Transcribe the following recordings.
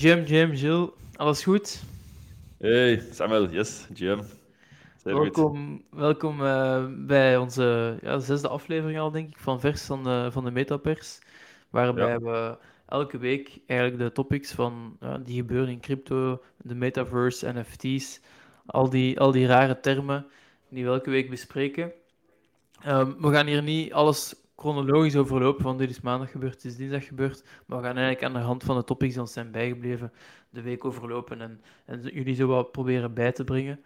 Jim, Jim, Jill, alles goed? Hey, Samuel, yes, Jim. Zeer goed. Welkom, welkom eh, bij onze ja, zesde aflevering al, denk ik, van Vers van de, van de Metapers. Waarbij Ja, we elke week eigenlijk de topics van die gebeuren in crypto, de metaverse, NFT's, al die, al die rare termen, die we elke week bespreken. Ehm, we gaan hier niet alles chronologisch overlopen, van dit is maandag gebeurd, dit is dinsdag gebeurd, maar we gaan eigenlijk aan de hand van de topics die ons zijn bijgebleven de week overlopen en, en jullie zo wat proberen bij te brengen.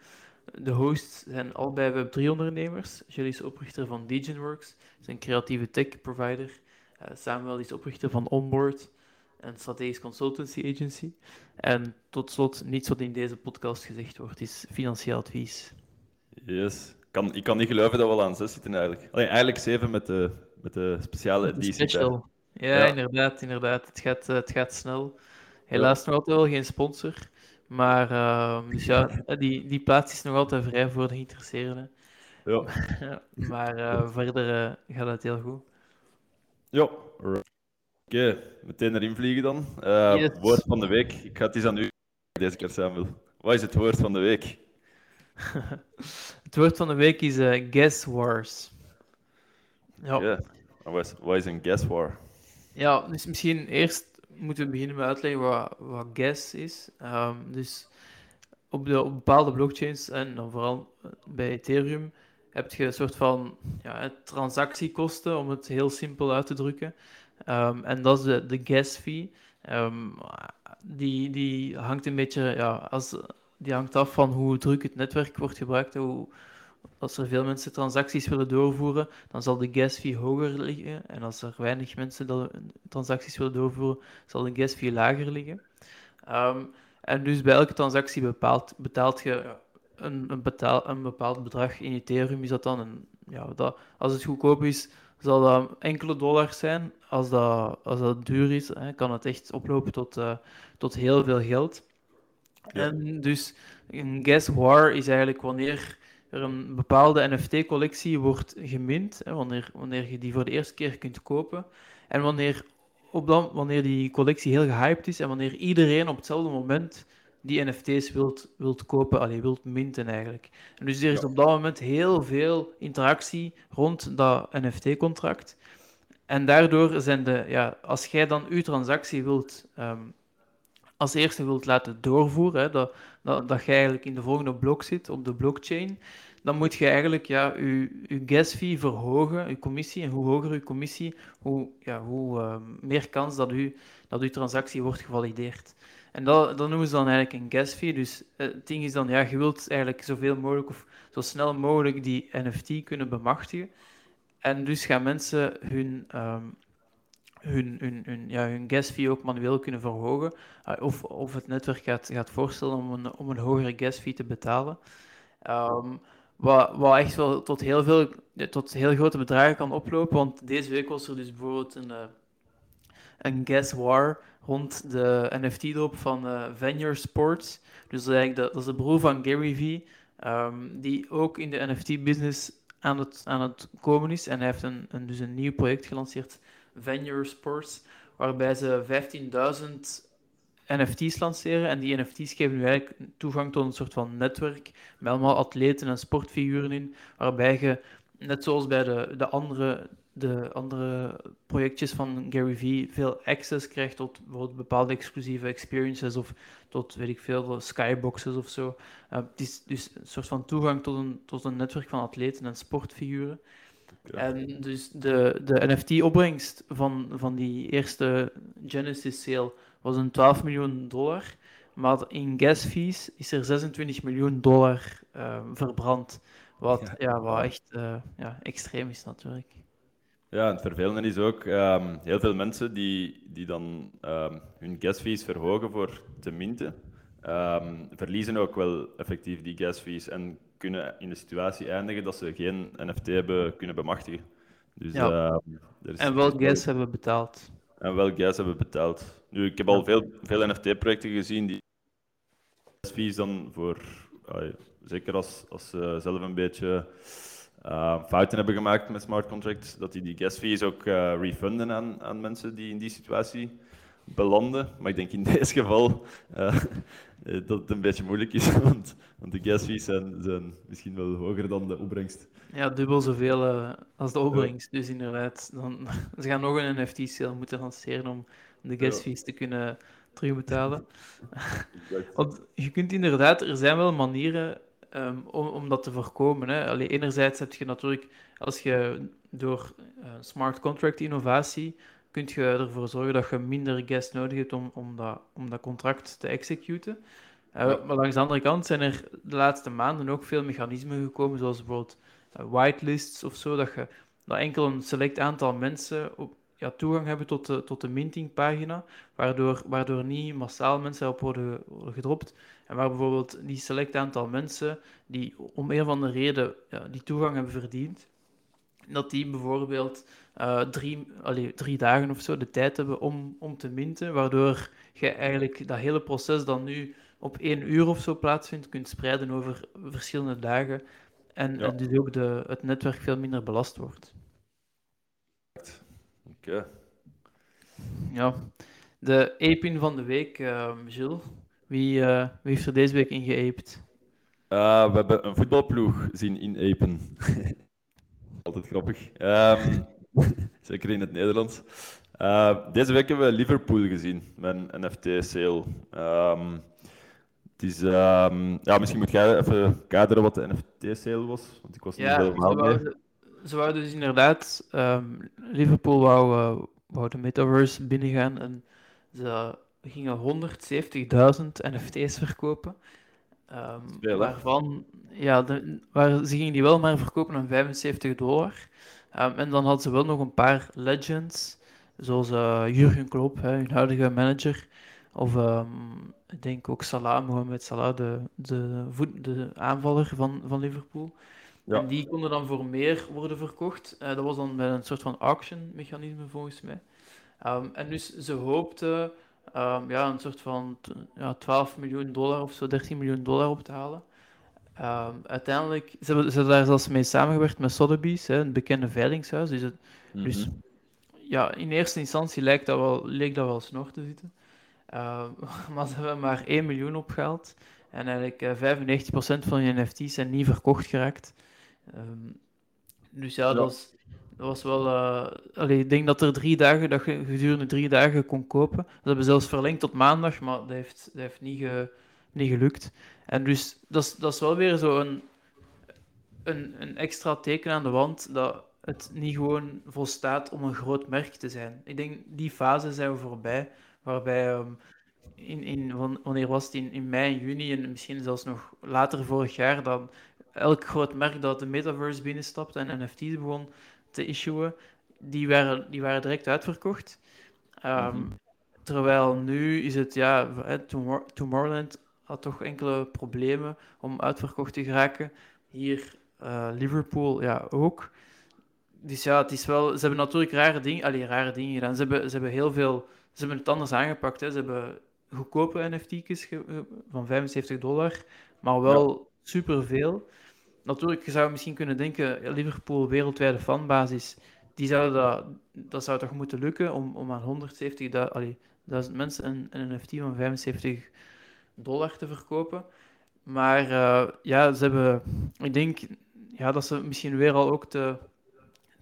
De hosts zijn allebei Web3-ondernemers. Jill is oprichter van DegenWorks, is een creatieve tech-provider. Eh, Samuel is oprichter van Onboard, een strategisch consultancy agency. En tot slot, niets wat in deze podcast gezegd wordt, is financieel advies. yes. Kan, ik kan niet geloven dat we al aan zes zitten eigenlijk. Alleen eigenlijk zeven met de, met de speciale editie. special. Ja, Ja. inderdaad, inderdaad. Het gaat, eh, het gaat snel. Helaas nog altijd wel geen sponsor. Maar ehm, dus ja, eh, die, die plaats is nog altijd vrij voor de geïnteresseerden. Ja, maar eh, verder gaat het heel goed. ja. Oké, meteen erin vliegen dan. Yes. Woord van de week. Ik ga het eens aan u deze keer, Samuel. Wat is het woord van de week? Het woord van de week is Guess Wars. Ja. Wat is, een guess war? Ja, dus misschien eerst moeten we beginnen met uitleggen wat, wat gas is. Ehm, dus op, de, op bepaalde blockchains, en dan vooral bij Ethereum, heb je een soort van ja, transactiekosten, om het heel simpel uit te drukken. Ehm, en dat is de, de gas fee. Ehm, die, die hangt een beetje, ja, als, die hangt af van hoe druk het netwerk wordt gebruikt. Hoe, als er veel mensen transacties willen doorvoeren, dan zal de gas fee hoger liggen. En als er weinig mensen transacties willen doorvoeren, zal de gas fee lager liggen. Ehm, en dus bij elke transactie bepaalt, betaalt je een, een, betaal, een bepaald bedrag in Ethereum. Is dat dan een, ja, dat, als het goedkoop is, zal dat enkele dollars zijn. Als dat, als dat duur is, hè, kan het echt oplopen tot, eh, tot heel veel geld. Ja. En dus een gas war is eigenlijk wanneer er een bepaalde NFT-collectie wordt gemint, hè, wanneer, wanneer je die voor de eerste keer kunt kopen. En wanneer, op dan, wanneer die collectie heel gehyped is en wanneer iedereen op hetzelfde moment die NFT's wilt, wilt kopen, allee, wilt minten eigenlijk. En dus er is Ja. op dat moment heel veel interactie rond dat NFT-contract. En daardoor zijn de, ja, als jij dan je transactie wilt, ehm, als eerste wilt laten doorvoeren, dat, dat, je eigenlijk in de volgende blok zit op de blockchain, dan moet je eigenlijk ja, je, je gas fee verhogen, je commissie. En hoe hoger je commissie, hoe, ja, hoe ehm, meer kans dat je, dat uw transactie wordt gevalideerd. En dat, dat noemen ze dan eigenlijk een gas fee. Dus eh, het ding is dan, ja, je wilt eigenlijk zoveel mogelijk of zo snel mogelijk die NFT kunnen bemachtigen. En dus gaan mensen hun, ehm, hun, hun, hun, ja, hun gas fee ook manueel kunnen verhogen. Uh, of, of het netwerk gaat, gaat voorstellen om een, om een hogere gas fee te betalen. Ehm, wat, wat echt wel tot heel, veel, tot heel grote bedragen kan oplopen. Want deze week was er dus bijvoorbeeld een, eh, een gas war rond de NFT-drop van eh Venture Sports. Dus dat is, de, dat de broer van Gary Vee, ehm, die ook in de NFT-business aan het, aan het komen is. En hij heeft een, een, dus een nieuw project gelanceerd, Venture Sports, waarbij ze 15.000 NFT's lanceren. En die NFT's geven nu eigenlijk toegang tot een soort van netwerk met allemaal atleten en sportfiguren in, waarbij je, net zoals bij de, de, andere, de andere projectjes van Gary Vee, veel access krijgt tot bijvoorbeeld bepaalde exclusieve experiences of tot, weet ik veel, skyboxes of zo. Uh, het is dus een soort van toegang tot een, tot een netwerk van atleten en sportfiguren. Ja. En dus de, de NFT-opbrengst van, van die eerste Genesis sale was een 12 miljoen dollar. Maar in gas fees is er 26 miljoen dollar uh, verbrand. Wat, ja. ja wat echt uh, ja, extreem is natuurlijk. Ja, het vervelende is ook um, heel veel mensen die, die dan um, hun gas fees verhogen voor te minten, um, verliezen ook wel effectief die gas fees en kunnen in de situatie eindigen dat ze geen NFT hebben kunnen bemachtigen. Dus, ja. is en wel gas hebben betaald. En wel gas hebben betaald. Nu, ik heb al veel, veel NFT-projecten gezien die gas fees dan voor, uh, zeker als, als ze zelf een beetje uh, fouten hebben gemaakt met smart contracts, dat die die gas fees ook uh, refunden aan, aan mensen die in die situatie belanden. Maar ik denk in deze geval uh, dat het een beetje moeilijk is, want, want de gas fees zijn, zijn, misschien wel hoger dan de opbrengst. Ja, dubbel zoveel uh, als de opbrengst. Dus inderdaad, dan, ze gaan nog een NFT-sale moeten lanceren om de gas fees te kunnen terugbetalen. Want je kunt inderdaad, er zijn wel manieren um, om, om dat te voorkomen. Hè. Allee, enerzijds heb je natuurlijk, als je door uh, smart contract innovatie, kun je ervoor zorgen dat je minder gas nodig hebt om, om, dat, om dat contract te executen. Uh, Maar langs de andere kant zijn er de laatste maanden ook veel mechanismen gekomen, zoals bijvoorbeeld uh, whitelists of zo, dat, je, dat enkel een select aantal mensen op, ja, toegang hebben tot de, tot de mintingpagina, waardoor, waardoor niet massaal mensen op worden, worden gedropt. En waar bijvoorbeeld die select aantal mensen die om een of andere reden ja, die toegang hebben verdiend, dat die bijvoorbeeld uh, drie, allee, drie dagen of zo de tijd hebben om, om te minten, waardoor je eigenlijk dat hele proces dan nu op één uur of zo plaatsvindt, kunt spreiden over verschillende dagen en, ja. en dus ook de, het netwerk veel minder belast wordt. Oké. Ja, de aping van de week, uh, Gilles. Wie, uh, wie heeft er deze week in geaped? Uh, we hebben een voetbalploeg zien inapen. Altijd grappig. Um, zeker in het Nederlands. Uh, deze week hebben we Liverpool gezien met een NFT-sale. Um, um, ja, misschien moet jij even kaderen wat de NFT-sale was, want ik was niet helemaal mee. Ze wouden dus inderdaad, um, Liverpool wou, uh, wou de metaverse binnengaan en ze gingen 170.000 NFT's verkopen. Um, waarvan, ja, de, waar, ze gingen die wel maar verkopen aan 75 dollar. Um, en dan hadden ze wel nog een paar legends, zoals uh, Jurgen Klopp, hè, hun huidige manager. Of um, ik denk ook Salah, Mohamed Salah, de, de, voet, de aanvaller van, van Liverpool. Ja. En die konden dan voor meer worden verkocht. Uh, dat was dan met een soort van auction mechanisme volgens mij. Um, en dus ze hoopten um, ja, een soort van ja, 12 miljoen dollar of zo, 13 miljoen dollar op te halen. Um, uiteindelijk, ze hebben, ze hebben daar zelfs mee samengewerkt met Sotheby's, hè, een bekende veilingshuis. Dus, het, -hmm. dus ja, in eerste instantie lijkt dat wel, leek dat wel snor te zitten. Uh, maar ze hebben maar 1 miljoen opgehaald. En eigenlijk uh, 95% van je NFT's zijn niet verkocht geraakt. Um, dus ja, ja, Dat, was, dat was wel. Uh, allee, ik denk dat er drie dagen, dat je gedurende drie dagen kon kopen. Dat hebben zelfs verlengd tot maandag, maar dat heeft, dat heeft niet, ge, niet gelukt. En dus dat is, dat is wel weer zo een, een, een extra teken aan de wand dat het niet gewoon volstaat om een groot merk te zijn. Ik denk die fase zijn we voorbij, waarbij um, in, in, wanneer was het in, in mei juni en misschien zelfs nog later vorig jaar, dan elk groot merk dat de metaverse binnenstapte en NFT's begon te issuen, die waren, die waren direct uitverkocht. Um, mm -hmm. Terwijl nu is het, ja, Tomorrowland had toch enkele problemen om uitverkocht te geraken. Hier uh, Liverpool, ja, ook. Dus ja, het is wel, ze hebben natuurlijk rare dingen, allee, rare dingen gedaan. Ze hebben, ze hebben heel veel, ze hebben het anders aangepakt. Hè. Ze hebben goedkope NFT's van 75 dollar, maar wel ja. superveel natuurlijk, je zou misschien kunnen denken, Liverpool wereldwijde fanbasis, die zou dat, dat zou toch moeten lukken om, om aan 170.000 mensen een, een NFT van 75 dollar te verkopen. Maar uh, ja, ze hebben, ik denk ja, dat ze misschien weer al ook te,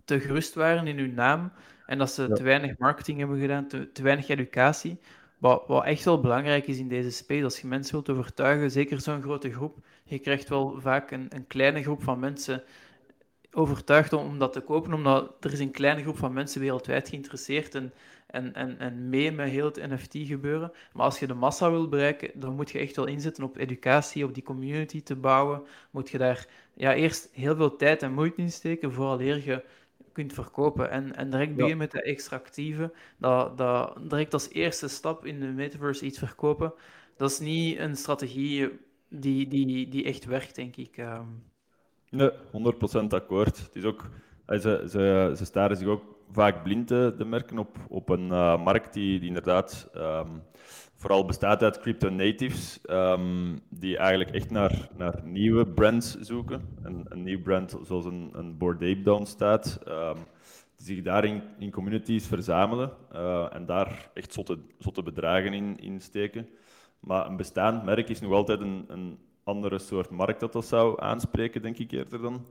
te gerust waren in hun naam en dat ze ja. te weinig marketing hebben gedaan, te, te weinig educatie. Wat, wat echt wel belangrijk is in deze space, als je mensen wilt overtuigen, zeker zo'n grote groep, je krijgt wel vaak een, een kleine groep van mensen overtuigd om, om dat te kopen, omdat er is een kleine groep van mensen wereldwijd geïnteresseerd en, en, en, en mee met heel het NFT-gebeuren. Maar als je de massa wil bereiken, dan moet je echt wel inzetten op educatie, op die community te bouwen. Moet je daar ja, eerst heel veel tijd en moeite in steken, vooraleer je kunt verkopen. En, en direct beginnen ja. met de extractieve, dat, dat direct als eerste stap in de metaverse iets verkopen, dat is niet een strategie die, die, die echt werkt, denk ik. Um... Nee, 100% akkoord. Het is ook, ze, ze, ze staren zich ook vaak blind, de merken, op, op een uh, markt die, die inderdaad um, vooral bestaat uit crypto-natives, um, die eigenlijk echt naar, naar nieuwe brands zoeken. Een, een nieuw brand zoals een, een Bored Ape Down staat. Um, het zich daar in, communities verzamelen uh, en daar echt zotte, zotte bedragen in, in steken. Maar een bestaand merk is nog altijd een, een andere soort markt dat dat zou aanspreken, denk ik eerder dan.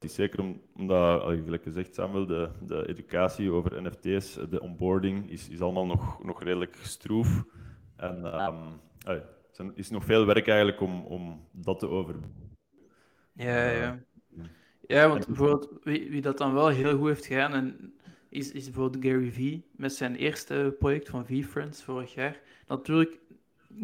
Het is zeker om, omdat, gelijk gezegd Samuel, de, de educatie over NFT's, de onboarding, is, is allemaal nog, nog redelijk stroef. En um, er is nog veel werk eigenlijk om, om dat te over. Ja, ja. Ja, want bijvoorbeeld, wie, wie dat dan wel heel goed heeft gedaan, en is, is bijvoorbeeld Gary Vee met zijn eerste project van V-Friends vorig jaar. Natuurlijk,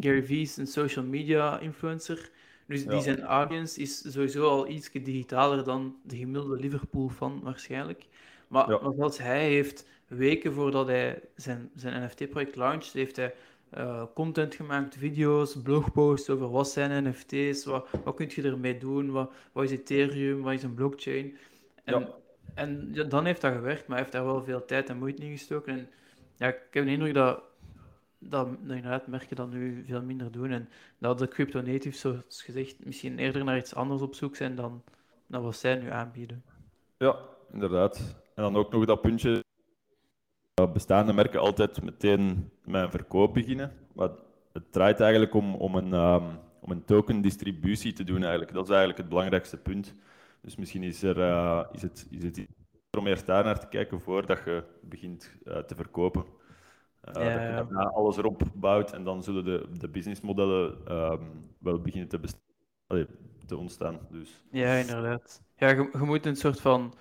Gary Vee is een social media influencer, dus die zijn audience is sowieso al iets digitaler dan de gemiddelde Liverpool-fan waarschijnlijk. Maar, ja. maar hij heeft weken voordat hij zijn, zijn NFT-project launched, heeft hij uh, content gemaakt, video's, blogposts over wat zijn NFT's, wat, wat kun je ermee doen, wat, wat is Ethereum, wat is een blockchain. En, ja. en ja, dan heeft dat gewerkt, maar hij heeft daar wel veel tijd en moeite in gestoken. En ja, ik heb de indruk dat, dat, dat inderdaad merken dat nu veel minder doen. En dat de crypto natives, zoals gezegd, misschien eerder naar iets anders op zoek zijn dan, wat zij nu aanbieden. Ja, inderdaad. En dan ook nog dat puntje bestaande merken altijd meteen met een verkoop beginnen. Maar het draait eigenlijk om, om een, um, om een token distributie te doen. Eigenlijk. Dat is eigenlijk het belangrijkste punt. Dus misschien is, er, uh, is, het, is het om eerst daar naar te kijken voordat je begint uh, te verkopen. Uh, ja, dat je daarna alles erop bouwt en dan zullen de, de businessmodellen um, wel beginnen te, Allee, te ontstaan. Dus. Ja, inderdaad. Ja, je, je moet een soort van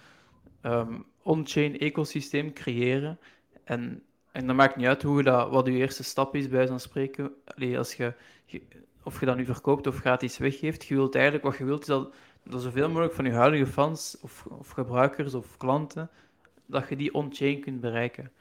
um, on-chain ecosysteem creëren en, en dat maakt niet uit hoe dat, wat je eerste stap is, bij zo'n spreken. Allee, als je, of je dat nu verkoopt of gratis weggeeft, je wilt eigenlijk, wat je wilt is dat, dat zoveel mogelijk van je huidige fans of, of gebruikers of klanten, dat je die on-chain kunt bereiken.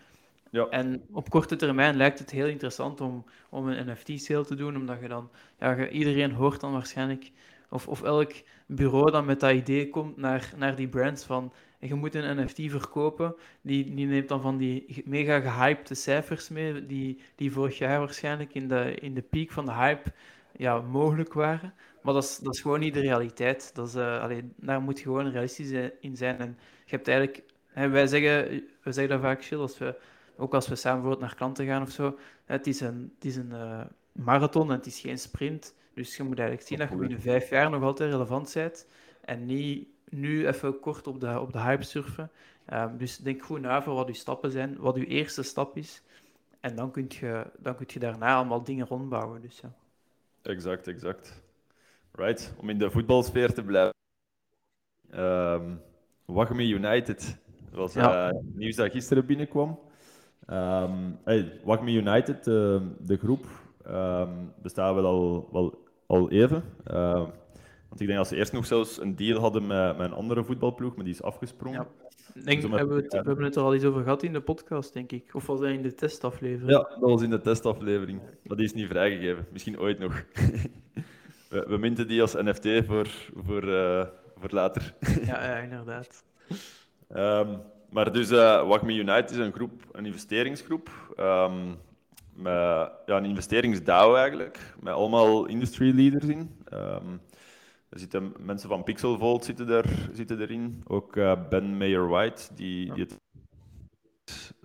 Ja. En op korte termijn lijkt het heel interessant om, om een NFT-sale te doen, omdat je dan, ja, iedereen hoort dan waarschijnlijk, of, of elk bureau dat met dat idee komt naar, naar die brands van je moet een NFT verkopen, die, die neemt dan van die mega gehypte cijfers mee, die, die vorig jaar waarschijnlijk in de, in de piek van de hype ja, mogelijk waren. Maar dat is, dat is gewoon niet de realiteit. Dat is, uh, allee, daar moet je gewoon realistisch in zijn. En je hebt eigenlijk, hè, wij, zeggen, wij zeggen dat vaak, Chill, als we, ook als we samen bijvoorbeeld naar klanten gaan of zo. Het is een, het is een uh, marathon en het is geen sprint. Dus je moet eigenlijk zien dat je binnen vijf jaar nog altijd relevant bent. En niet nu even kort op de, op de hype surfen. Um, dus denk goed na voor wat uw stappen zijn, wat uw eerste stap is. En dan kun je, dan kun je daarna allemaal dingen rondbouwen. Dus, ja. Exact, exact. Right, om in de voetbalsfeer te blijven. Um, Wagme United was ja. uh, nieuws dat gisteren binnenkwam. Um, hey, Wagme United, uh, de groep, um, bestaat wel al, wel al even. Uh, want ik denk dat ze eerst nog zelfs een deal hadden met, met een andere voetbalploeg, maar die is afgesprongen. Ja. Denk, dus hebben we, het, we hebben het er al eens over gehad in de podcast, denk ik. Of was dat in de testaflevering? Ja, dat was in de testaflevering. Maar die is niet vrijgegeven. Misschien ooit nog. we, we minten die als NFT voor, voor, uh, voor later. ja, ja, inderdaad. Um, maar dus uh, Wagme United is een groep, een investeringsgroep. Um, met ja, een investeringsdao eigenlijk, met allemaal industry leaders in. Um, er zitten mensen van Pixelvolt zitten, er, zitten erin. Ook uh, Ben Mayer-White, die, die het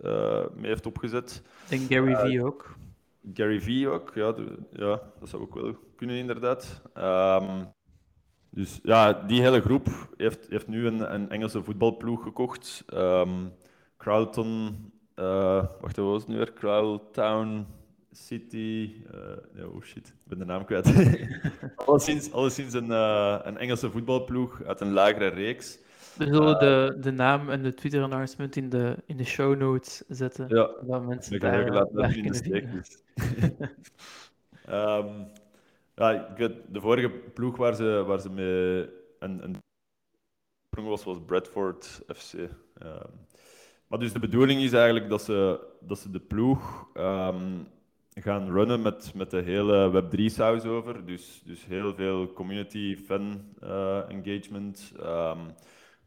uh, mee heeft opgezet. En Gary uh, Vee ook. Gary Vee ook, ja, de, ja, dat zou ook wel kunnen inderdaad. Um, dus ja, die hele groep heeft, heeft nu een, een Engelse voetbalploeg gekocht. Um, Crowlton, wacht, wat was het nu weer? Crowltown City. Uh, oh shit, ik ben de naam kwijt. alleszins, alleszins een, uh, een Engelse voetbalploeg uit een lagere reeks. We zullen uh, de, de naam en de Twitter-announcement in de, in de show notes zetten. Ja, dat mensen daar laten dat in de steek. um, ja, de vorige ploeg waar ze, waar ze mee een, een was, was Bradford FC. Um, maar dus de bedoeling is eigenlijk dat ze, dat ze de ploeg um, gaan runnen met, met de hele Web3-saus over. Dus, dus heel veel community, fan uh, engagement. Um,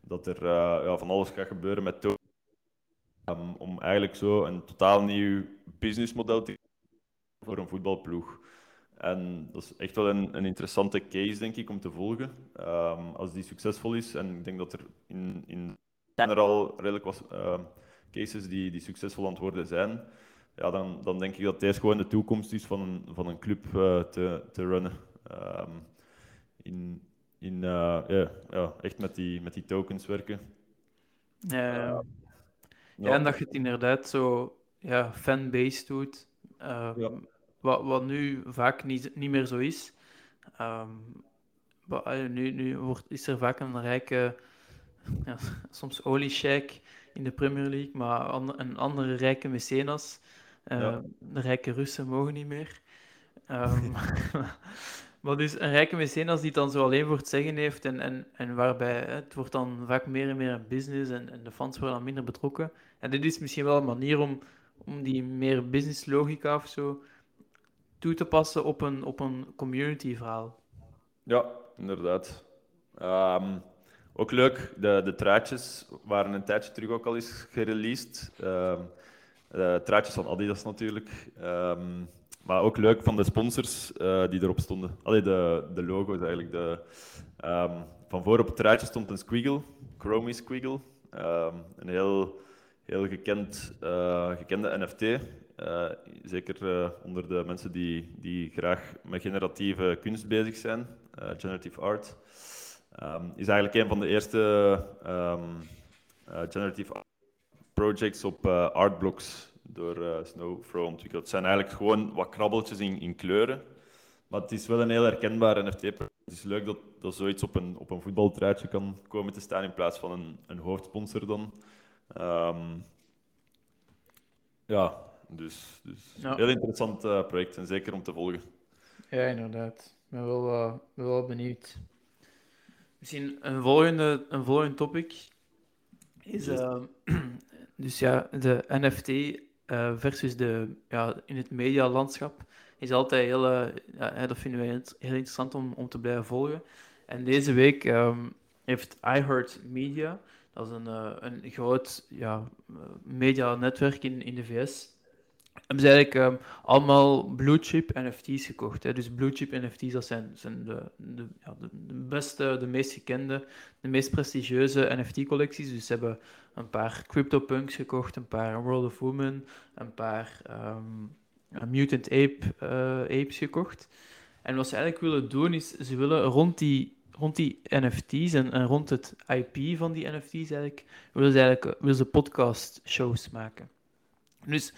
dat er uh, ja, van alles gaat gebeuren met um, om eigenlijk zo een totaal nieuw businessmodel te voor een voetbalploeg. En dat is echt wel een, een interessante case, denk ik, om te volgen. Um, als die succesvol is. En ik denk dat er in, in zijn er al redelijk wat ehm, cases die, die succesvol aan het worden zijn. Ja, dan, dan denk ik dat deze gewoon de toekomst is van een, van een club uh, te, te runnen. Ehm, in, in, uh, ja, ja, echt met die, met die tokens werken. Ja, ja. en dat je het inderdaad zo ja, fanbase doet. Um, ja. Wat, wat nu vaak niet, niet meer zo is. Um, maar, nu, nu wordt, is er vaak een rijke, ja, soms oliesheik in de Premier League, maar een andere rijke mecenas. Uh, De rijke Russen mogen niet meer. Um, maar dus een rijke mecenas die het dan zo alleen voor het zeggen heeft en, en, en waarbij het wordt dan vaak meer en meer een business en, en de fans worden dan minder betrokken. En dit is misschien wel een manier om, om die meer business logica of zo toe te passen op een, op een community verhaal. Ja, inderdaad. Um, ook leuk, de, de truitjes waren een tijdje terug ook al eens gereleased. Um, de truitjes van Adidas natuurlijk. Um, maar ook leuk van de sponsors uh, die erop stonden. Allee, de, de logo's eigenlijk. De, van voor op het truitje stond een squiggle, Chromie Squiggle. een heel, heel gekend, uh, gekende NFT. Uh, zeker uh, onder de mensen die, die graag met generatieve kunst bezig zijn, uh, generative art. Um, is eigenlijk een van de eerste um, generative projects op artblocks door Snowflow ontwikkeld. Het zijn eigenlijk gewoon wat krabbeltjes in, in kleuren. Maar het is wel een heel herkenbaar NFT. Het is leuk dat, dat zoiets op een, op een voetbaltruitje kan komen te staan in plaats van een, een hoofdsponsor dan. Um, ja, dus, dus heel interessant uh, project en zeker om te volgen. Ja, inderdaad. Ik ben wel, uh, ben wel benieuwd. Misschien een volgende, een volgende topic is uh, dus ja, de NFT versus de, ja, in het medialandschap is altijd heel, ja, dat vinden wij heel interessant om, om te blijven volgen. En deze week um, heeft iHeartMedia, dat is een, een groot ja, medianetwerk in, in de VS, hebben ze eigenlijk um, allemaal blue chip NFT's gekocht. Hè. Dus blue chip NFT's, dat zijn, zijn de, de, ja, de, beste, de meest gekende, de meest prestigieuze NFT-collecties. Dus ze hebben een paar CryptoPunks gekocht, een paar World of Women, een paar um, Mutant Ape, uh, Apes gekocht. En wat ze eigenlijk willen doen, is ze willen rond die, rond die NFT's en, rond het IP van die NFT's eigenlijk, willen ze eigenlijk willen ze podcast shows maken. Dus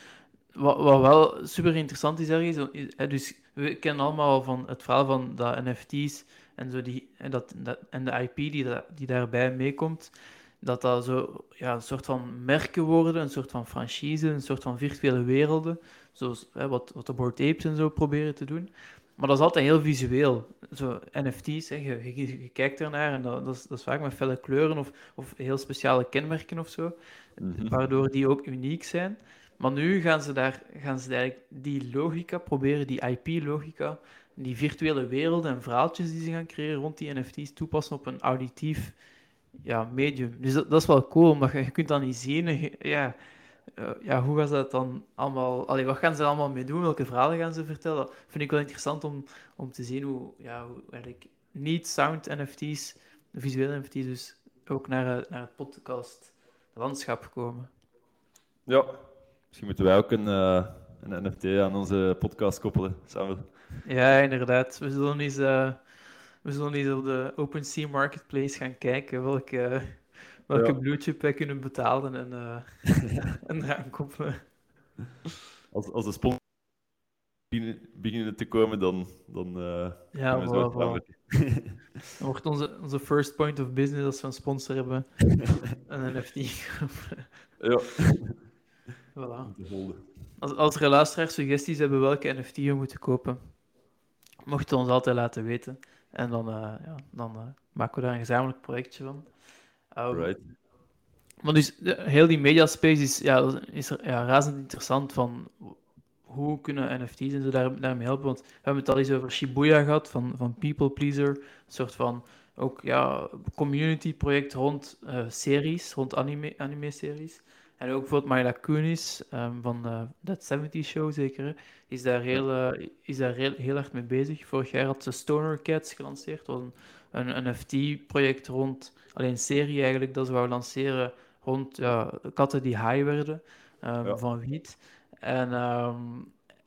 wat, wat wel super interessant is ergens, dus we kennen allemaal van het verhaal van de NFT's en, zo die, en, dat, dat, en de IP die, dat, die daarbij meekomt, dat dat zo ja, een soort van merken worden, een soort van franchise, een soort van virtuele werelden, zoals hè, wat, wat de Bored Apes en zo proberen te doen. Maar dat is altijd heel visueel. Zo NFT's, hè, je, je, je, kijkt ernaar en dat, dat, is, dat, is, vaak met felle kleuren of, of heel speciale kenmerken of zo, mhm. waardoor die ook uniek zijn. Maar nu gaan ze daar gaan ze eigenlijk die logica proberen, die IP-logica, die virtuele werelden en verhaaltjes die ze gaan creëren rond die NFT's toepassen op een auditief ja, medium. Dus dat, is wel cool, omdat je, kunt dan niet zien. Ja, uh, ja, hoe gaan ze dat dan allemaal... Allee, wat gaan ze er allemaal mee doen? Welke verhalen gaan ze vertellen? Dat vind ik wel interessant om, om te zien hoe, ja, hoe eigenlijk niet-sound NFT's, visuele NFT's, dus ook naar, naar het podcast landschap komen. Ja, Misschien moeten wij ook een, uh, een NFT aan onze podcast koppelen, Samuel. Ja, inderdaad. We zullen eens, uh, we zullen eens op de OpenSea Marketplace gaan kijken welke, welke ja. chip wij kunnen betalen en, uh, en eraan koppelen. Als, als de sponsors beginnen te komen, dan, dan uh, ja, we zo voilà, Dan wordt onze, onze first point of business als we een sponsor hebben een NFT. ja. Voilà. Als, als er luisteraars suggesties hebben welke NFT we moeten kopen, mocht je ons altijd laten weten. En dan, uh, ja, dan uh, maken we daar een gezamenlijk projectje van. Um, right. Maar dus heel die mediaspace is, ja, is er, ja, razend interessant van hoe kunnen NFT's en zo daar, daarmee helpen. Want we hebben het al eens over Shibuya gehad, van, van People Pleaser. Een soort van ook ja, community project rond uh, series, rond anime, anime-series. En ook bijvoorbeeld Myla Kunis um, van uh, That 70 Show zeker, is daar, heel, uh, is daar heel, heel hard mee bezig. Vorig jaar had ze Stoner Cats gelanceerd, een, een NFT-project rond, alleen een serie eigenlijk, dat ze wou lanceren rond ja, katten die high werden ehm, Ja. van wiet. En, ehm,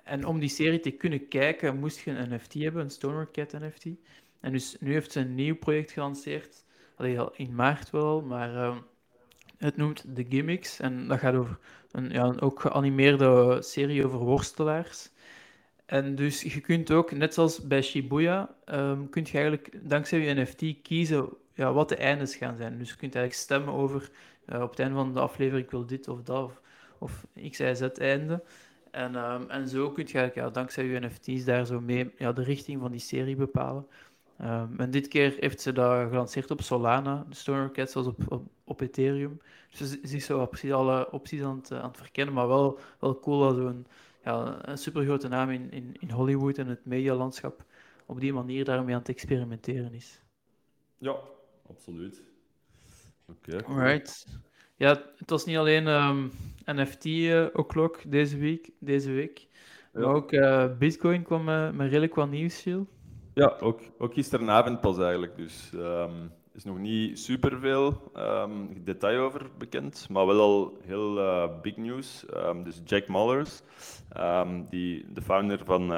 en om die serie te kunnen kijken, moest je een NFT hebben, een Stoner Cat NFT. En dus nu heeft ze een nieuw project gelanceerd, al in maart wel, maar het noemt The Gimmicks. En dat gaat over een, ja, een ook geanimeerde serie over worstelaars. En dus je kunt ook, net zoals bij Shibuya, ehm kun je eigenlijk dankzij je NFT kiezen ja, wat de eindes gaan zijn. Dus je kunt eigenlijk stemmen over eh, op het einde van de aflevering ik wil dit of dat of, of x, y, z einde. En, ehm, en zo kun je eigenlijk ja, dankzij je NFT's daar zo mee ja, de richting van die serie bepalen. Ehm, en dit keer heeft ze dat gelanceerd op Solana, de Stoner Cats zoals op, op, op Ethereum. Dus ze ze is zo precies alle opties aan het, eh, aan het verkennen, maar wel, wel cool dat zo'n ja, een supergrote naam in, in, in Hollywood en het medialandschap op die manier daarmee aan het experimenteren is. Ja, absoluut. Oké. cool. Alright. Ja, het was niet alleen ehm, NFT eh, o'clock deze week, deze week Ja. maar ook eh, Bitcoin kwam met redelijk wat nieuws, Gilles. Ja, ook, ook gisteravond pas eigenlijk. Dus ehm, is nog niet superveel ehm detail over bekend, maar wel al heel eh, big news. Ehm, dus Jack Mallers, ehm, die, de founder van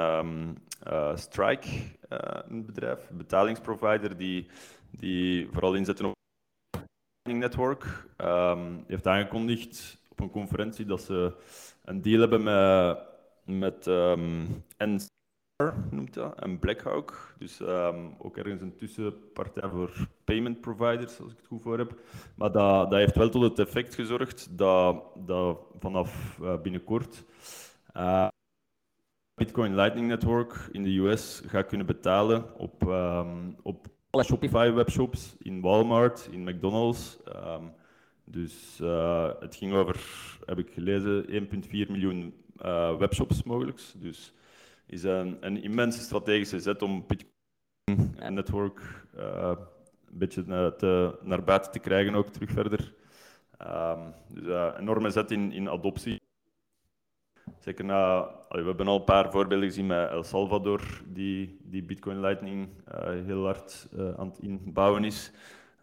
eh, Strike, eh, een bedrijf, betalingsprovider, die, die vooral inzetten op Network, heeft aangekondigd op een conferentie dat ze een deal hebben met, met noemt dat, en Blackhawk. Dus ehm, ook ergens een tussenpartij voor payment providers, als ik het goed voor heb. Maar dat, dat heeft wel tot het effect gezorgd dat, dat vanaf eh, binnenkort eh, Bitcoin Lightning Network in de US gaat kunnen betalen op, ehm, op alle Shopify webshops, in Walmart, in McDonald's. Ehm, dus eh, het ging over, heb ik gelezen, 1,4 miljoen webshops mogelijk. Dus is een, een immense strategische zet om Bitcoin en network eh, een beetje naar, te, naar buiten te krijgen ook terug verder. Ehm, dus een enorme zet in, in adoptie. Zeker na, allee, we hebben al een paar voorbeelden gezien met El Salvador, die, die Bitcoin Lightning eh, heel hard eh, aan het inbouwen is.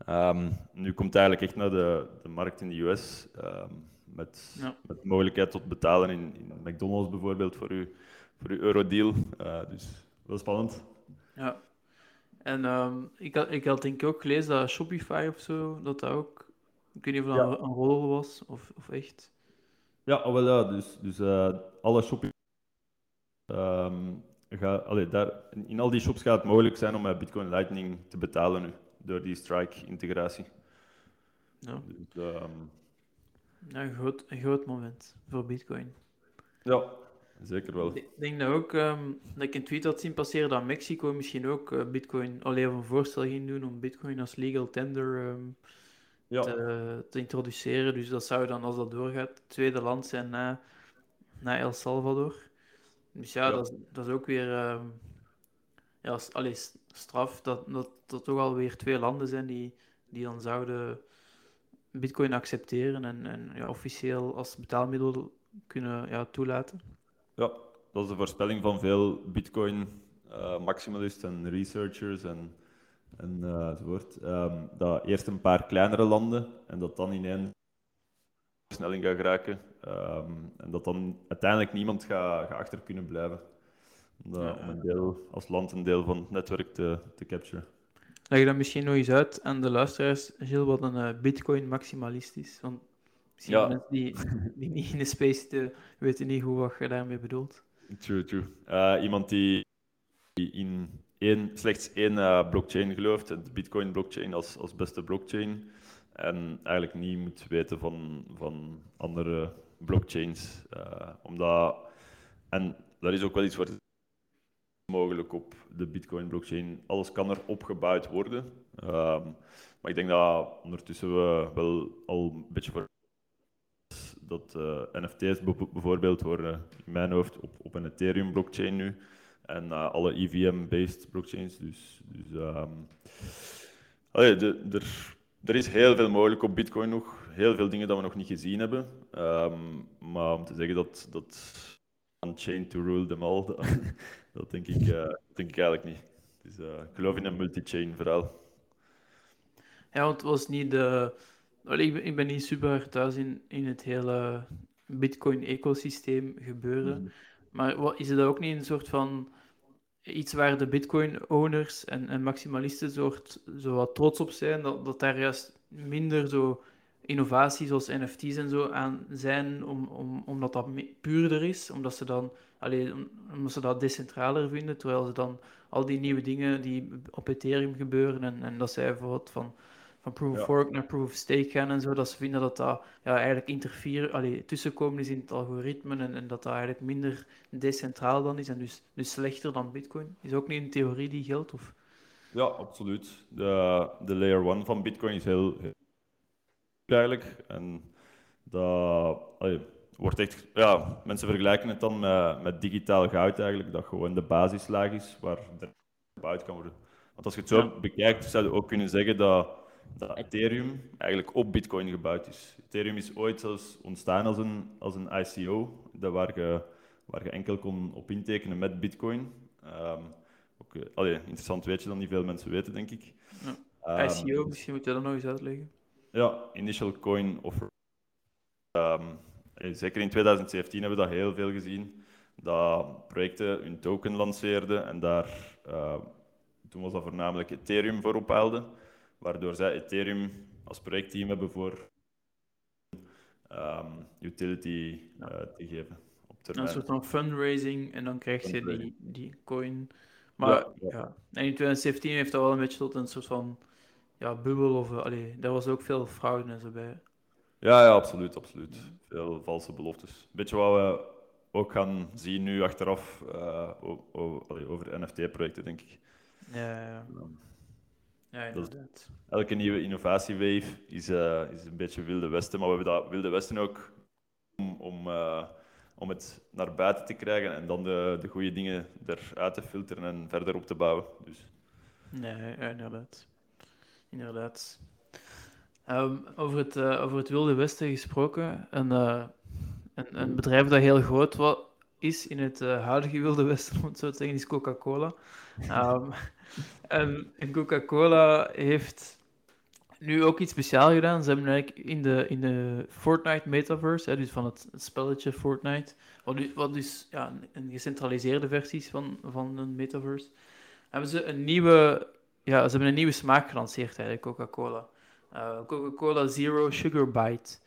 Ehm, nu komt het eigenlijk echt naar de, de markt in de US, ehm, met, Ja. met de mogelijkheid tot betalen in, in McDonald's bijvoorbeeld voor uw, voor uw eurodeal. Eh, dus wel spannend. Ja. En ehm, ik, had, ik had denk ik ook gelezen dat Shopify of zo, dat dat ook, ik weet niet of dat Ja. een, een rol was of, of echt. Ja, oh, wel ja, dus, dus eh, alle shopping. ehm, ga, allee, daar, in, in al die shops gaat het mogelijk zijn om met Bitcoin Lightning te betalen nu, door die Strike-integratie. Ja, Dus, ehm, ja een, groot, een groot moment voor Bitcoin. ja, zeker wel. Ik denk dat ook, ehm, dat ik een tweet had zien passeren dat Mexico misschien ook eh, Bitcoin, alleen een voorstel ging doen om Bitcoin als legal tender ehm, Ja, te, te introduceren. Dus dat zou dan, als dat doorgaat, het tweede land zijn na, na El Salvador. Dus ja, Ja. Dat, is, dat is ook weer ehm, ja, allee, straf dat, dat dat toch alweer twee landen zijn die, die dan zouden Bitcoin accepteren en, en ja, officieel als betaalmiddel kunnen ja, toelaten. Ja, dat is de voorspelling van veel Bitcoin-maximalisten en researchers en, en eh, enzovoort. Ehm, dat eerst een paar kleinere landen en dat dan ineens versnelling gaat geraken. Ehm, en dat dan uiteindelijk niemand gaat, gaat achter kunnen blijven. Om, dat- Ja. om een deel, als land een deel van het netwerk te, te capturen. Leg je dat misschien nog eens uit aan de luisteraars, Gilles, wat een eh, Bitcoin-maximalist is. Want misschien Ja. mensen die, die niet in de space zitten, weten niet hoe wat je daarmee bedoelt. True, true. Eh, iemand die, die in één, slechts één eh, blockchain gelooft, de Bitcoin-blockchain als, als beste blockchain, en eigenlijk niet moet weten van, van andere blockchains. eh, omdat, en daar is ook wel iets voor mogelijk op de Bitcoin-blockchain. Alles kan er opgebouwd worden. Ehm, maar ik denk dat ondertussen we wel al een beetje voor dat eh, NFT's bijv- bijvoorbeeld worden in mijn hoofd op, op een Ethereum-blockchain nu. En eh, alle EVM-based blockchains. Dus, dus ehm, allee, de, er, er is heel veel mogelijk op Bitcoin nog. Heel veel dingen dat we nog niet gezien hebben. Ehm, maar om te zeggen dat, dat on-chain to rule them all, dat, dat denk, ik, eh, denk ik eigenlijk niet. Dus, eh, ik geloof in een multi-chain verhaal. Ja, want het was niet de, ik, ben, ik ben niet super thuis in, in het hele Bitcoin-ecosysteem gebeuren. Mhm. Maar wat, is het ook niet een soort van iets waar de Bitcoin-owners en, en maximalisten soort, zo wat trots op zijn? Dat, dat daar juist minder zo innovaties zoals NFT's en zo aan zijn, om, om, omdat dat puurder is, omdat ze dan alleen, omdat ze dat decentraler vinden, terwijl ze dan al die nieuwe dingen die op Ethereum gebeuren en, en dat zij bijvoorbeeld van van proof of work naar proof of stake gaan en zo, dat ze vinden dat dat ja, eigenlijk interfereren, allee, tussenkomen is in het algoritme en, en dat dat eigenlijk minder decentraal dan is en dus, dus slechter dan Bitcoin. Is ook niet een theorie die geldt? Of? Ja, absoluut. De, de layer 1 van Bitcoin is heel, heel eigenlijk. En dat wordt echt, ja, mensen vergelijken het dan met, met digitaal goud eigenlijk, dat gewoon de basislaag is waar er gebouwd kan worden. Want als je het zo bekijkt, zou je ook kunnen zeggen dat dat Ethereum eigenlijk op Bitcoin gebouwd is. Ethereum is ooit zelfs ontstaan als een, als een ICO, dat waar, je, waar je enkel kon op intekenen met Bitcoin. Um, ook, uh, allee, interessant weet je dan niet veel mensen weten, denk ik. Ja. Um, ICO, misschien moet je dat nog eens uitleggen. Ja, Initial Coin Offer. Um, zeker in 2017 hebben we dat heel veel gezien. Dat projecten hun token lanceerden en daar, uh, toen was dat voornamelijk Ethereum voor ophaalde waardoor zij Ethereum als projectteam hebben voor um, utility uh, te geven. Op termijn. Een soort van fundraising en dan krijg je die, die coin. Maar ja, ja. ja, En in 2017 heeft dat wel een beetje tot een soort van ja, bubbel of allee, daar was ook veel fraude en zo bij. Ja, ja, absoluut, absoluut. Veel valse beloftes. Beetje wat we ook gaan zien nu achteraf uh, over, over NFT-projecten, denk ik. Ja, ja. Um, ja, inderdaad. elke nieuwe innovatiewave is, uh, is een beetje Wilde Westen, maar we hebben dat Wilde Westen ook om, om, uh, om het naar buiten te krijgen en dan de, de goede dingen eruit te filteren en verder op te bouwen. Dus. Nee, inderdaad. Inderdaad. Um, over, het, uh, over het Wilde Westen gesproken, een, een, een, bedrijf dat heel groot wat is in het huidige Wilde Westen, om het zo te zeggen, is Coca-Cola. Um, en, Coca-Cola heeft nu ook iets speciaals gedaan. Ze hebben eigenlijk in de, in de Fortnite metaverse, dus van het, spelletje Fortnite, wat, wat dus ja, een gecentraliseerde versie van, van een metaverse, hebben ze een nieuwe, ja, ze hebben een nieuwe smaak gelanceerd eigenlijk, Coca-Cola. Uh, Coca-Cola Zero Sugar Bite.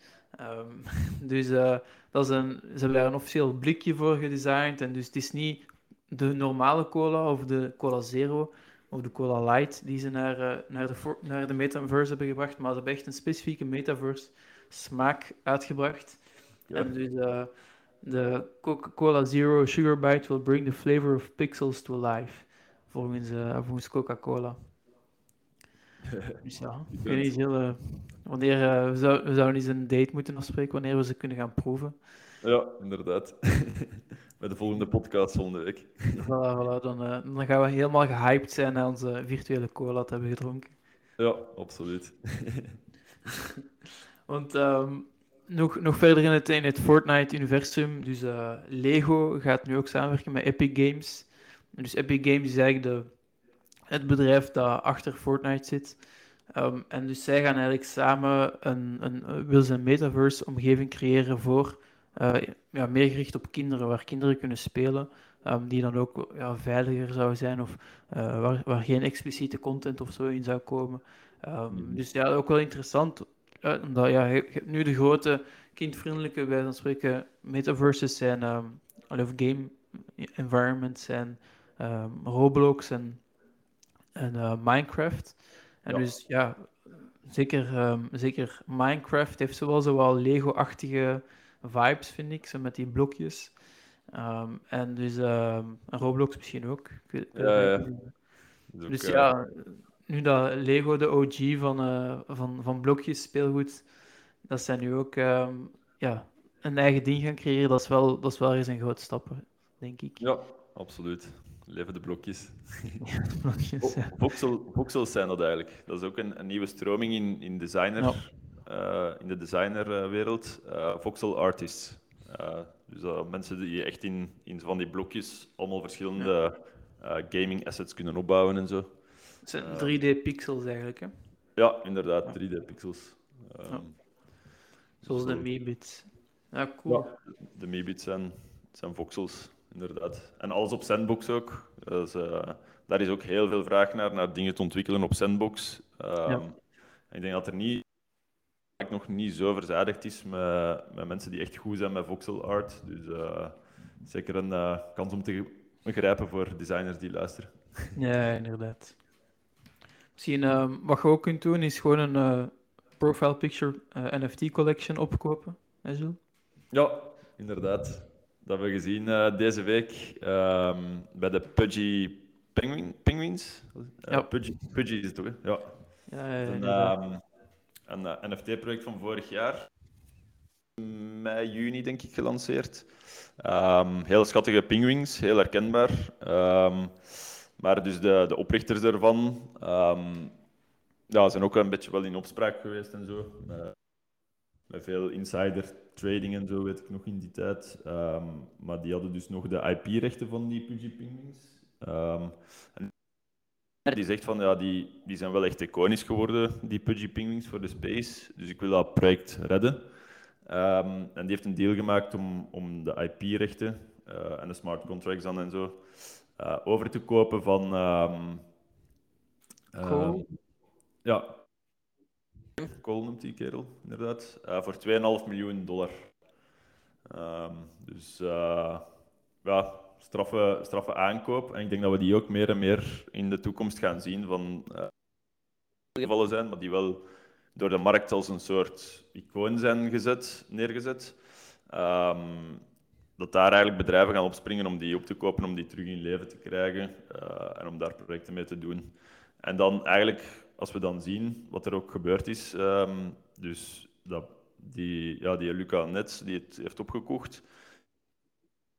Um, dus uh, dat is een, ze hebben daar een officieel blikje voor gedesigned. En dus het is niet de normale cola of de Cola Zero of de Cola Light die ze naar, uh, naar, de, naar de metaverse hebben gebracht, maar ze hebben echt een specifieke metaverse smaak uitgebracht. Ja. En dus uh, de Coca-Cola Zero Sugar Bite will bring the flavor of pixels to life, volgens, uh, volgens Coca-Cola. dus ja, ik weet niet heel, wanneer we, zou, we zouden eens een date moeten afspreken wanneer we ze kunnen gaan proeven. Ja, inderdaad. Bij de volgende podcast volgende week. Voilà, voilà. Dan, uh, dan gaan we helemaal gehyped zijn na onze virtuele cola te hebben gedronken. Ja, absoluut. Want um, nog, nog verder in het, in het Fortnite-universum, dus uh, Lego gaat nu ook samenwerken met Epic Games. Dus Epic Games is eigenlijk de, het bedrijf dat achter Fortnite zit. Um, en dus zij gaan eigenlijk samen een, een, wil ze een metaverse-omgeving creëren voor uh, ja, meer gericht op kinderen, waar kinderen kunnen spelen, um, die dan ook ja, veiliger zou zijn of uh, waar, waar geen expliciete content of zo in zou komen. Um, dus ja, ook wel interessant, uh, omdat ja, je, je nu de grote kindvriendelijke, bij van spreken, metaverses zijn, um, of game environments zijn Roblox en, en Minecraft. En ja. dus ja, zeker, zeker Minecraft heeft zowel zowel Lego-achtige vibes, vind ik, zo met die blokjes. Um, en dus um, Roblox misschien ook. Ik, ja, ja. Dus ook, ja, nu dat Lego de OG van, uh, van, van blokjes speelgoed, dat zij nu ook um, ja, een eigen ding gaan creëren, dat is wel, dat is wel eens een grote stap, denk ik. Ja, absoluut. Leven de blokjes. Ja, de blokjes ja. Voxel, voxels zijn dat eigenlijk. Dat is ook een, een nieuwe stroming in, in designer. Ja in de designerwereld, uh, voxel artists. Uh, dus mensen die echt in, in van die blokjes allemaal verschillende gaming assets kunnen opbouwen en zo. Het zijn 3D-pixels eigenlijk, hè? Ja, inderdaad, 3D-pixels. Ehm, Ja. Zoals de zo- Meebits. Ja, cool. Ja, de Meebits zijn, zijn voxels, inderdaad. En alles op Sandbox ook. Dus, eh, daar is ook heel veel vraag naar, naar dingen te ontwikkelen op Sandbox. Ja. en Ik denk dat er niet, nog niet zo verzadigd is met, met mensen die echt goed zijn met voxel art. Dus eh, zeker een eh, kans om te grijpen voor designers die luisteren. Ja, inderdaad. Misschien ehm, wat je ook kunt doen, is gewoon een eh, profile picture NFT collection opkopen. Hè, Jules? Ja, inderdaad. Dat hebben we gezien deze week ehm, bij de Pudgy Penguin, Penguins. Ja. Pudgy, Pudgy is het toch? hè? Ja. Ja, ja, ehm, een eh, NFT-project van vorig jaar. Mei, juni denk ik gelanceerd. Ehm, heel schattige penguins, heel herkenbaar. Ehm, maar dus de, de oprichters ervan ehm, ja, zijn ook een beetje wel in opspraak geweest en zo. Met, veel insider trading en zo, weet ik nog in die tijd. Maar die hadden dus nog de IP-rechten van die Pudgy. Ehm, die zegt van ja, die, die zijn wel echt iconisch geworden, die Pudgy Penguins voor de Space. Dus ik wil dat project redden. Ehm, en die heeft een deal gemaakt om, om de IP-rechten en de smart contracts dan en zo eh, over te kopen van. Cool. ja. Cole noemt die kerel, inderdaad. Eh, voor 2,5 miljoen dollar. Dus eh, ja, straffe, straffe aankoop. En ik denk dat we die ook meer en meer in de toekomst gaan zien van eh, gevallen zijn, maar die wel door de markt als een soort icoon zijn gezet, neergezet. Ehm, dat daar eigenlijk bedrijven gaan opspringen om die op te kopen, om die terug in leven te krijgen eh, en om daar projecten mee te doen. En dan eigenlijk, als we dan zien wat er ook gebeurd is, ehm, dus dat die, ja, die Luca Nets die het heeft opgekocht,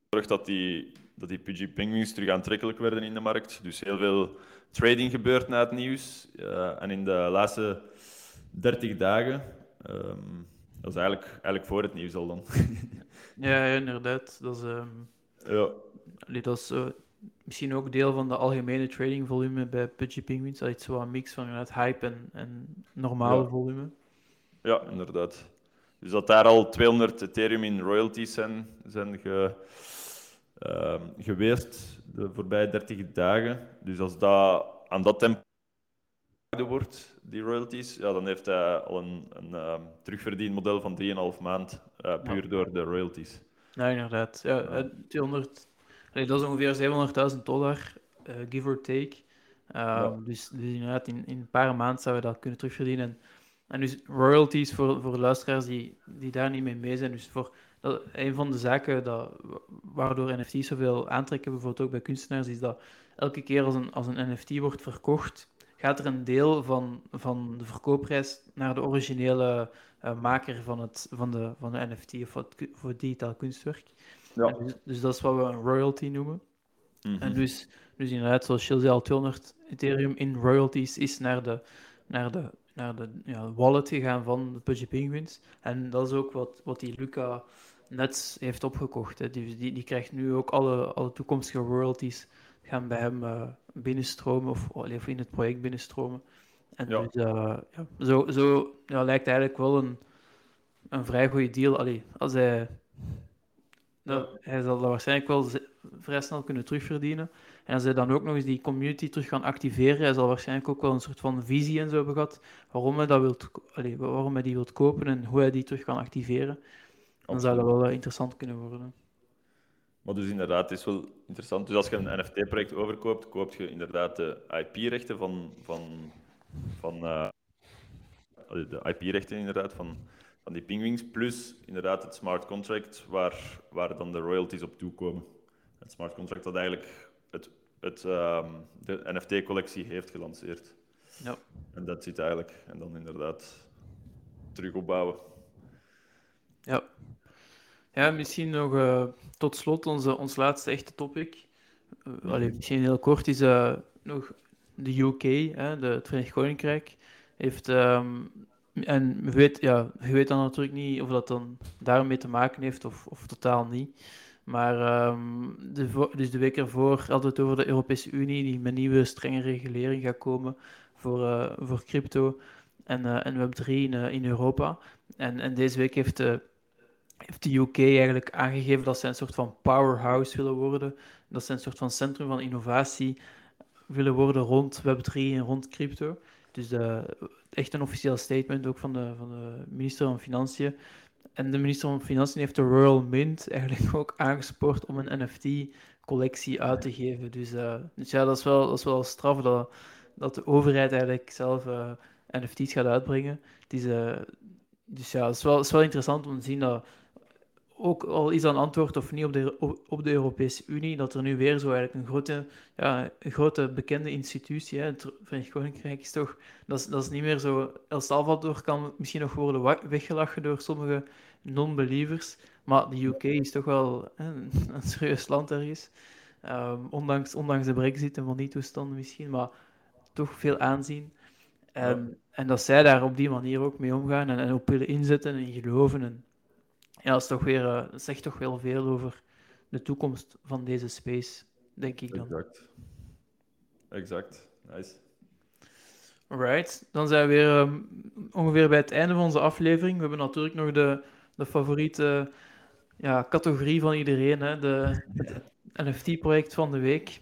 zorgt dat die, dat die Pudgy Penguins terug aantrekkelijk werden in de markt. Dus heel veel trading gebeurt na het nieuws. Eh, en in de laatste 30 dagen, ehm, dat is eigenlijk, eigenlijk voor het nieuws al dan. Ja, ja, inderdaad. Dat is, ehm, ja, allee, dat is eh, misschien ook deel van de algemene tradingvolume bij Pudgy Penguins. Dat is zo een mix van inderdaad hype en, en normale Ja. volume. ja, inderdaad. Dus dat daar al 200 Ethereum in royalties zijn, zijn ge, ehm, geweest de voorbije 30 dagen. Dus als dat aan dat tempo wordt, die royalties, ja, dan heeft hij al een, een ehm, terugverdienmodel van 3,5 maand, eh, puur Ja. door de royalties. Ja, inderdaad. Ja, Ja. eh, 200, allee, dat is ongeveer 700.000 dollar, eh, give or take. Ehm, Ja. dus, dus inderdaad, in, in een paar maanden zouden we dat kunnen terugverdienen. En, en dus royalties voor, voor luisteraars die, die daar niet mee mee zijn. Dus voor, dat, een van de zaken dat, waardoor NFT's zoveel aantrekken, bijvoorbeeld ook bij kunstenaars, is dat elke keer als een, als een NFT wordt verkocht, gaat er een deel van, van de verkoopprijs naar de originele eh, maker van, het, van, de, van de NFT of voor het, voor het digitaal kunstwerk. Ja. Dus, dus dat is wat we een royalty noemen. Mhm. En dus, dus inderdaad, zoals Shield zei, al 200 Ethereum in royalties is naar de, naar de, naar de ja, wallet gegaan van de Pudgy Penguins. En dat is ook wat, wat die Luca Nets heeft opgekocht. Hè. Die, die, die krijgt nu ook alle, alle toekomstige royalties gaan bij hem eh, binnenstromen of, allee, of in het project binnenstromen. En Ja. dus, eh, ja, zo, zo ja, lijkt eigenlijk wel een, een vrij goede deal. Allee, als hij, hij zal dat waarschijnlijk wel vrij snel kunnen terugverdienen. En als hij dan ook nog eens die community terug kan activeren, hij zal waarschijnlijk ook wel een soort van visie en zo hebben gehad waarom hij, dat wilt, allee, waarom hij die wilt kopen en hoe hij die terug kan activeren. Dan zou dat wel eh, interessant kunnen worden. Maar dus inderdaad, het is wel interessant. Dus als je een NFT-project overkoopt, koop je inderdaad de IP-rechten van, van, van eh, de IP-rechten inderdaad van, van die penguins, plus inderdaad het smart contract waar, waar dan de royalties op toekomen. Het smart contract dat eigenlijk het, het, ehm, de NFT-collectie heeft gelanceerd. Ja. En dat zit eigenlijk. En dan inderdaad terug opbouwen. Ja. Ja, misschien nog eh, tot slot onze, ons laatste echte topic. Eh, allee, misschien heel kort is eh, nog de UK, hè, de, het Verenigd Koninkrijk, heeft, ehm, en je weet, ja, je weet dan natuurlijk niet of dat dan daarmee te maken heeft of, of totaal niet. Maar ehm, de, dus de week ervoor hadden we het over de Europese Unie die met nieuwe strenge regulering gaat komen voor, voor crypto. en, en Web3 in, in Europa. En, en deze week heeft de, heeft de UK eigenlijk aangegeven dat ze een soort van powerhouse willen worden. Dat ze een soort van centrum van innovatie willen worden rond Web3 en rond crypto. Dus de, echt een officieel statement ook van de, van de minister van Financiën. En de minister van Financiën heeft de Royal Mint eigenlijk ook aangespoord om een NFT-collectie uit te geven. Dus, uh, dus, ja, dat is wel, dat is wel straf dat, dat de overheid eigenlijk zelf uh, NFT's gaat uitbrengen. Dus ja, het is, wel, het is wel interessant om te zien dat ook al is dat een antwoord of niet op de, op de Europese Unie, dat er nu weer zo eigenlijk een grote, ja, een grote bekende institutie, hè, het Verenigd Koninkrijk is toch, dat is, dat is niet meer zo, El Salvador kan misschien nog worden weggelachen door sommige non-believers, maar de UK is toch wel hè, een, serieus land ergens, um, ondanks, ondanks de brexit en van die toestanden misschien, maar toch veel aanzien. En, en dat zij daar op die manier ook mee omgaan en, en op willen inzetten en geloven en ja, dat, is toch weer, uh, zegt toch wel veel over de toekomst van deze space, denk ik dan. Exact. Exact. Nice. Alright, dan zijn we weer um, ongeveer bij het einde van onze aflevering. We hebben natuurlijk nog de, de favoriete ja, categorie van iedereen, hè? De, het NFT-project van de week.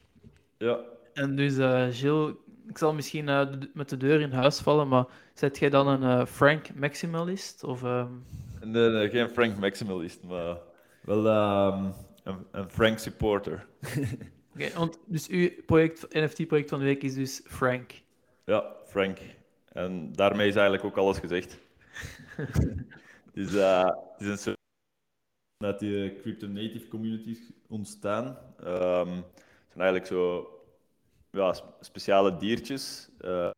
Ja. En dus, uh, Gilles, ik zal misschien uh, met de deur in huis vallen, maar zet jij dan een Frank Maximalist? Of, um... Nee, nee, geen Frank Maximalist, maar wel um, een, een, Frank supporter. Oké, okay, dus uw project, NFT-project van de week is dus Frank. Ja, Frank. En daarmee is eigenlijk ook alles gezegd. dus, uh, het is een soort dat die crypto native communities ontstaan. Um, het zijn eigenlijk zo ja, speciale diertjes. Uh,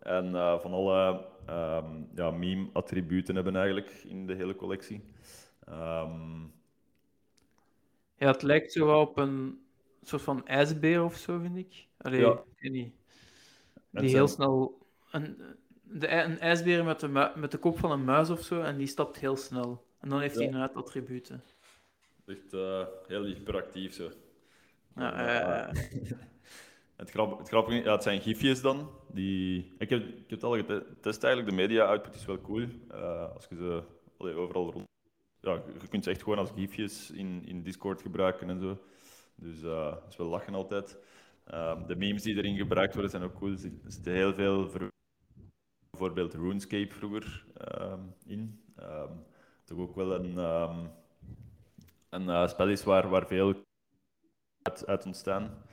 en uh, van alle um, ja, meme-attributen hebben eigenlijk in de hele collectie. Um... Ja, het lijkt zo wel op een soort van ijsbeer of zo, vind ik. Allee, ja. ik niet. Die heel snel... Een, de, een ijsbeer met de, met de kop van een muis of zo, en die stapt heel snel. En dan heeft ja. hij inderdaad attributen. Echt uh, heel hyperactief zo. Ja, uh, Het, grap, het grappige ja, het zijn gifjes dan. Die, ik, heb, ik heb het al getest eigenlijk. De media-output is wel cool. Uh, als je ze overal rond... Ja, je kunt ze echt gewoon als gifjes in, in Discord gebruiken en zo. Dus uh, dat is wel lachen altijd. Uh, de memes die erin gebruikt worden zijn ook cool. Er zitten heel veel... Bijvoorbeeld RuneScape vroeger ehm, in. Um, toch ook wel een, um, een spel is waar, waar veel uit, uit ontstaan.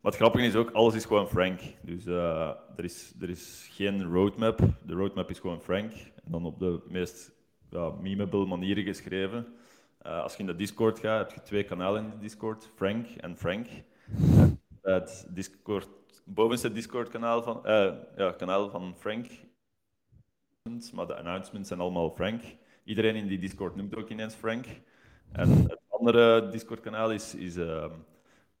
Wat grappig is ook, alles is gewoon Frank. Dus uh, er, is, er is geen roadmap. De roadmap is gewoon Frank. En dan op de meest ja, memeable manieren geschreven. Uh, als je in de Discord gaat, heb je twee kanalen in de Discord, Frank en Frank. Het Discord, bovenste Discord-kanaal van, uh, ja, kanaal van Frank. Maar de announcements zijn allemaal Frank. Iedereen in die Discord noemt ook ineens Frank. En het andere Discord-kanaal is, is uh,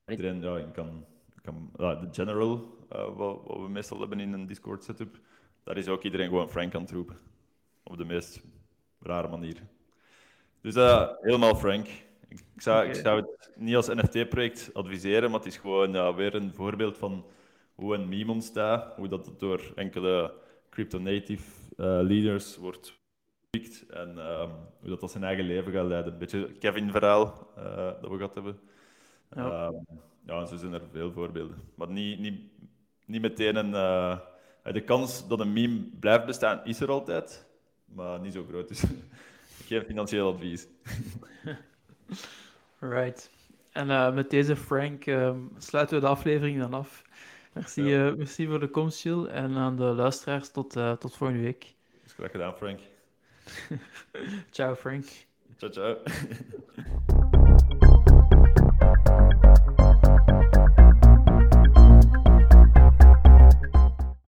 Iedereen ja, kan, kan ja, de general, uh, wat, wat, we meestal hebben in een Discord setup, daar is ook iedereen gewoon Frank aan het roepen. Op de meest rare manier. Dus uh, helemaal Frank. Ik zou, okay. ik zou het niet als NFT-project adviseren, maar het is gewoon uh, weer een voorbeeld van hoe een meme ontstaat, hoe dat door enkele crypto-native leaders wordt gepikt en um, hoe dat, dat zijn eigen leven gaat leiden. Een beetje Kevin-verhaal dat we gehad hebben. Ja. Um, ja, zo zijn er veel voorbeelden. Maar niet, niet, niet meteen een. Uh, de kans dat een meme blijft bestaan is er altijd, maar niet zo groot. Dus geen financieel advies. right. En uh, met deze Frank um, sluiten we de aflevering dan af. Merci, ja. uh, merci voor de komst. En aan de luisteraars tot, tot volgende week. Is graag gedaan, Frank. ciao, Frank. Ciao, ciao.